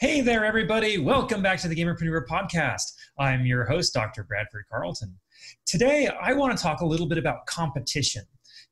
Hey there, everybody. Welcome back to the Gamerpreneur Podcast. I'm your host, Dr. Bradford Carlton. Today, I want to talk a little bit about competition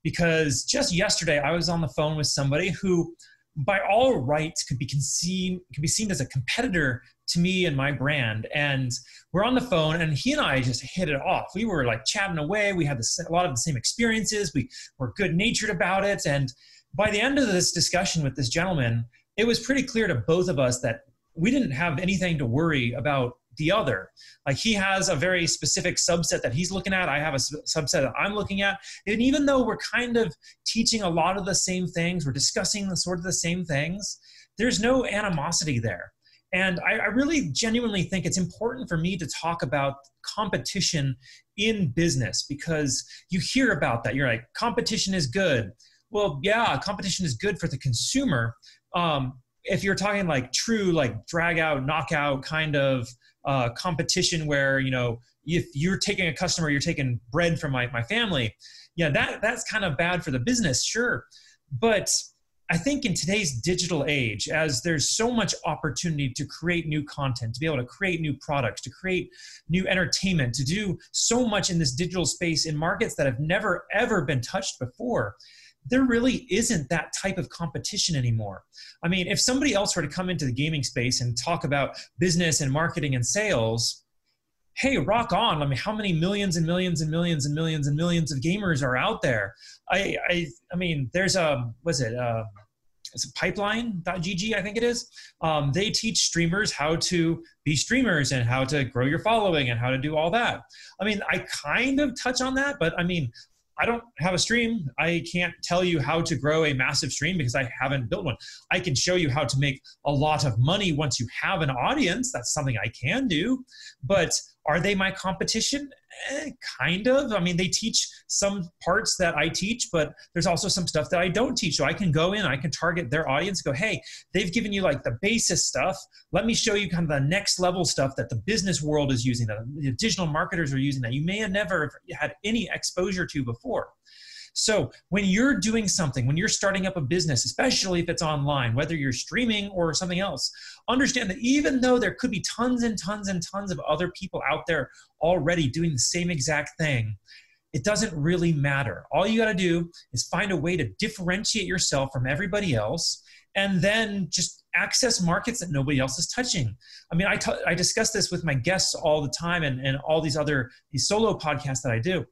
because just yesterday I was on the phone with somebody who, by all rights, could be seen, could be seen as a competitor to me and my brand. And we're on the phone, and he and I just hit it off. We were like chatting away. We had a lot of the same experiences. We were good natured about it. And by the end of this discussion with this gentleman, it was pretty clear to both of us that we didn't have anything to worry about the other. Like he has a very specific subset that he's looking at. I have a subset that I'm looking at. And even though we're kind of teaching a lot of the same things, we're discussing the sort of the same things, there's no animosity there. And I, I really genuinely think it's important for me to talk about competition in business because you hear about that. You're like, competition is good. Well, yeah, competition is good for the consumer. Um, if you're talking like true, like drag out, knockout kind of uh, competition where, you know, if you're taking a customer, you're taking bread from my, my family, yeah, that, that's kind of bad for the business, sure. But I think in today's digital age, as there's so much opportunity to create new content, to be able to create new products, to create new entertainment, to do so much in this digital space in markets that have never, ever been touched before, there really isn't that type of competition anymore. I mean, if somebody else were to come into the gaming space and talk about business and marketing and sales, hey, rock on. I mean, how many millions and millions and millions and millions and millions of gamers are out there? I, I, I mean, there's a, was it, uh, it's a pipeline.gg, I think it is. Um, they teach streamers how to be streamers and how to grow your following and how to do all that. I mean, I kind of touch on that, but I mean, I don't have a stream. I can't tell you how to grow a massive stream because I haven't built one. I can show you how to make a lot of money once you have an audience. That's something I can do. But are they my competition? Eh, kind of. I mean, they teach some parts that I teach, but there's also some stuff that I don't teach. So I can go in, I can target their audience, go, hey, they've given you like the basis stuff. Let me show you kind of the next level stuff that the business world is using, that the digital marketers are using that you may have never had any exposure to before. So when you're doing something, when you're starting up a business, especially if it's online, whether you're streaming or something else, understand that even though there could be tons and tons and tons of other people out there already doing the same exact thing, it doesn't really matter. All you got to do is find a way to differentiate yourself from everybody else and then just access markets that nobody else is touching. I mean, I, t- I discuss this with my guests all the time and, and all these other these solo podcasts that I do.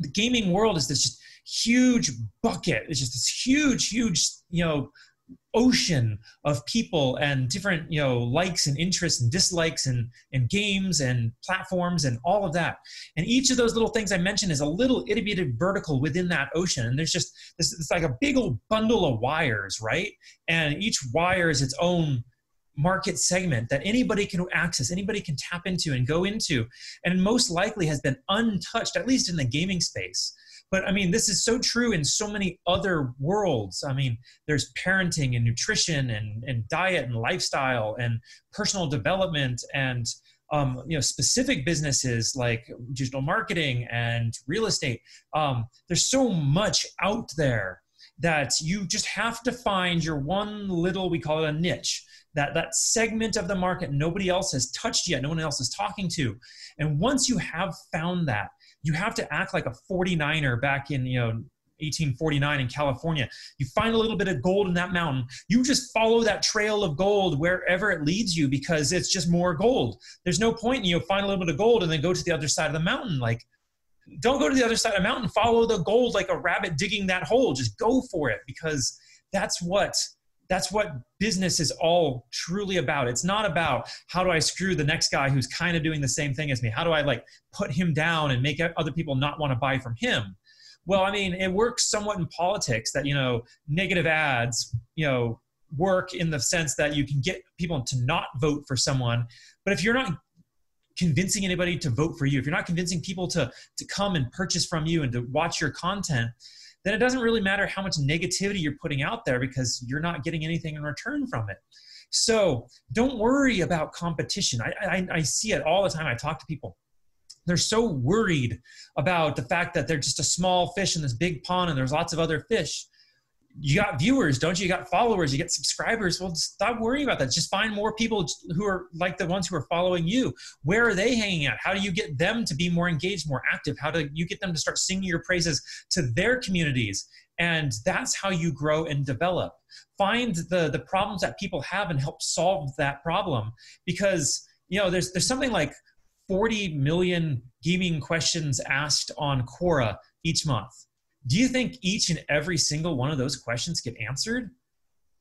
The gaming world is this just huge bucket. It's just this huge, huge, you know, ocean of people and different you know likes and interests and dislikes and and games and platforms and all of that. And each of those little things i mentioned is a little itty bitty vertical within that ocean. And there's just this it's like a big old bundle of wires right? And each wire is its own market segment that anybody can access anybody can tap into and go into and most likely has been untouched at least in the gaming space but I mean, this is so true in so many other worlds. I mean, there's parenting and nutrition and, and diet and lifestyle and personal development and um, you know specific businesses like digital marketing and real estate. Um, there's so much out there that you just have to find your one little we call it a niche that that segment of the market nobody else has touched yet no one else is talking to and once you have found that you have to act like a 49er back in, you know, 1849 in California. You find a little bit of gold in that mountain. You just follow that trail of gold wherever it leads you because it's just more gold. There's no point in you find a little bit of gold and then go to the other side of the mountain. Like, don't go to the other side of the mountain. Follow the gold like a rabbit digging that hole. Just go for it because that's what that's what business is all truly about. It's not about how do I screw the next guy who's kind of doing the same thing as me? How do I like put him down and make other people not want to buy from him? Well, I mean, it works somewhat in politics that, you know, negative ads, you know, work in the sense that you can get people to not vote for someone. But if you're not convincing anybody to vote for you, if you're not convincing people to, to come and purchase from you and to watch your content, then it doesn't really matter how much negativity you're putting out there because you're not getting anything in return from it. So don't worry about competition. I, I, I see it all the time. I talk to people. They're so worried about the fact that they're just a small fish in this big pond and there's lots of other fish. You got viewers, don't you? You got followers, you get subscribers. Well, stop worrying about that. Just find more people who are like the ones who are following you. Where are they hanging out? How do you get them to be more engaged, more active? How do you get them to start singing your praises to their communities? And that's how you grow and develop. Find the, the problems that people have and help solve that problem. Because, you know, there's, there's something like 40 million gaming questions asked on Quora each month do you think each and every single one of those questions get answered?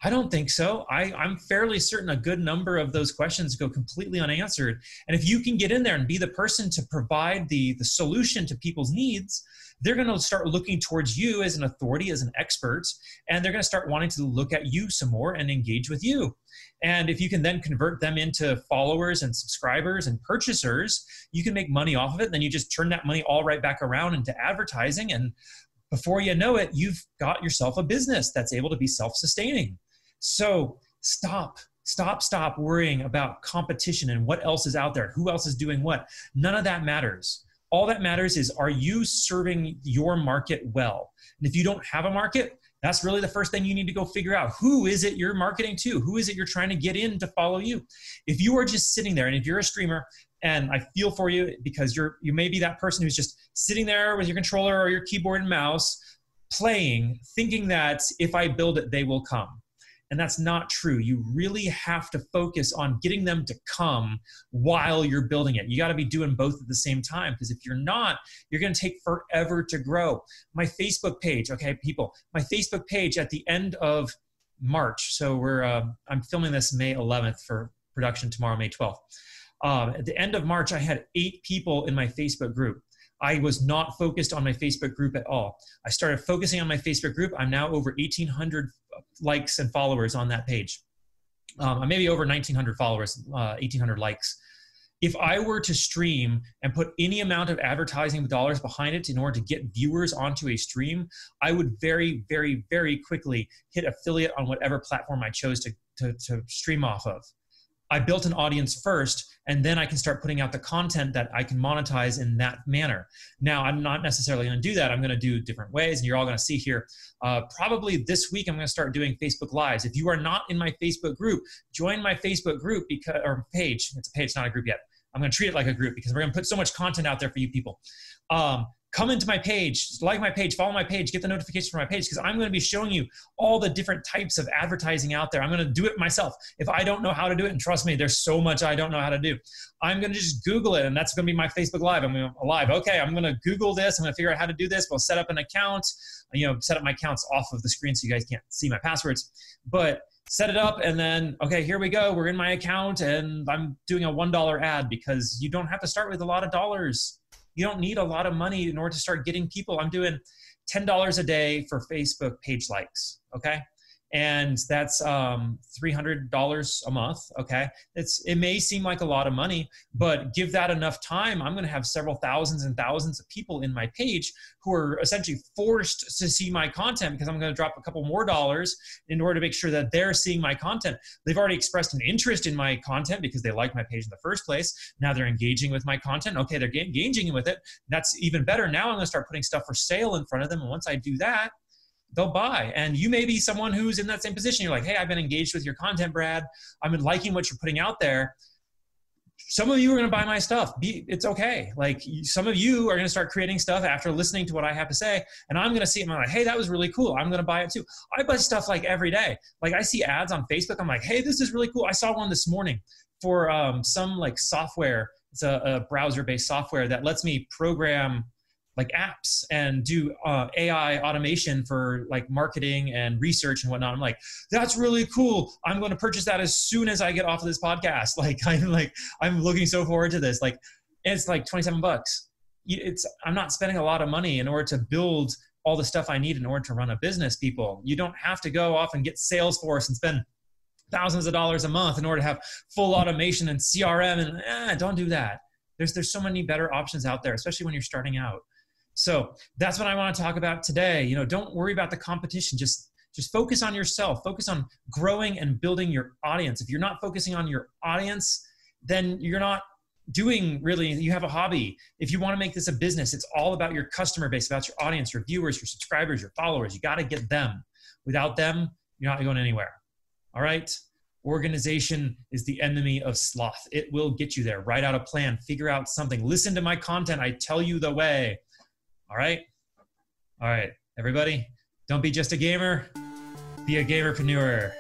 I don't think so. I, I'm fairly certain a good number of those questions go completely unanswered. And if you can get in there and be the person to provide the, the solution to people's needs, they're going to start looking towards you as an authority, as an expert, and they're going to start wanting to look at you some more and engage with you. And if you can then convert them into followers and subscribers and purchasers, you can make money off of it. Then you just turn that money all right back around into advertising. And before you know it, you've got yourself a business that's able to be self sustaining. So stop, stop, stop worrying about competition and what else is out there, who else is doing what. None of that matters. All that matters is are you serving your market well? And if you don't have a market, that's really the first thing you need to go figure out. Who is it you're marketing to? Who is it you're trying to get in to follow you? If you are just sitting there and if you're a streamer and I feel for you because you're you may be that person who's just sitting there with your controller or your keyboard and mouse playing thinking that if I build it they will come. And that's not true. You really have to focus on getting them to come while you're building it. You got to be doing both at the same time because if you're not, you're going to take forever to grow. My Facebook page, okay, people, my Facebook page at the end of March. So we're uh, I'm filming this May 11th for production tomorrow, May 12th. Um, at the end of March, I had eight people in my Facebook group. I was not focused on my Facebook group at all. I started focusing on my Facebook group. I'm now over 1,800 likes and followers on that page. Um, maybe over 1,900 followers, uh, 1,800 likes. If I were to stream and put any amount of advertising dollars behind it in order to get viewers onto a stream, I would very, very, very quickly hit affiliate on whatever platform I chose to, to, to stream off of. I built an audience first, and then I can start putting out the content that I can monetize in that manner. Now, I'm not necessarily going to do that. I'm going to do different ways, and you're all going to see here. Uh, probably this week, I'm going to start doing Facebook Lives. If you are not in my Facebook group, join my Facebook group because or page. It's a page, not a group yet. I'm going to treat it like a group because we're going to put so much content out there for you people. Um, come into my page, like my page, follow my page, get the notification for my page because I'm going to be showing you all the different types of advertising out there. I'm going to do it myself. If I don't know how to do it, and trust me, there's so much I don't know how to do. I'm going to just Google it, and that's going to be my Facebook Live. I'm going to live. Okay, I'm going to Google this. I'm going to figure out how to do this. We'll set up an account. You know, set up my accounts off of the screen so you guys can't see my passwords. But set it up and then okay here we go we're in my account and i'm doing a one dollar ad because you don't have to start with a lot of dollars you don't need a lot of money in order to start getting people. I'm doing $10 a day for Facebook page likes. Okay and that's um, $300 a month okay? It's it may seem like a lot of money but give that enough time i'm going to have several thousands and thousands of people in my page who are essentially forced to see my content because i'm going to drop a couple more dollars in order to make sure that they're seeing my content. They've already expressed an interest in my content because they like my page in the first place. Now they're engaging with my content. Okay they're engaging with it. That's even better. Now i'm going to start putting stuff for sale in front of them. And once i do that they'll buy. And you may be someone who's in that same position. You're like, hey, I've been engaged with your content, Brad. I've been liking what you're putting out there. Some of you are going to buy my stuff. Be, it's okay. Like some of you are going to start creating stuff after listening to what I have to say, and I'm going to see it. And I'm like, hey, that was really cool. I'm going to buy it too. I buy stuff like every day. Like I see ads on Facebook. I'm like, hey, this is really cool. I saw one this morning for um, some like software. It's a, a browser-based software that lets me program like apps and do uh, AI automation for like marketing and research and whatnot. I'm like, that's really cool. I'm going to purchase that as soon as I get off of this podcast. Like, I'm like, I'm looking so forward to this. Like, it's like 27 bucks. It's I'm not spending a lot of money in order to build all the stuff I need in order to run a business. People, you don't have to go off and get Salesforce and spend thousands of dollars a month in order to have full automation and CRM. And eh, don't do that. There's there's so many better options out there, especially when you're starting out. So that's what I want to talk about today. You know, don't worry about the competition. Just just focus on yourself. Focus on growing and building your audience. If you're not focusing on your audience, then you're not doing really you have a hobby. If you want to make this a business it's all about your customer base about your audience your viewers your subscribers your followers. You got to get them. Without them you're not going anywhere. All right? Organization is the enemy of sloth. It will get you there. Write out a plan. Figure out something. Listen to my content. I tell you the way. All right? All right, everybody, don't be just a gamer, be a gamerpreneur.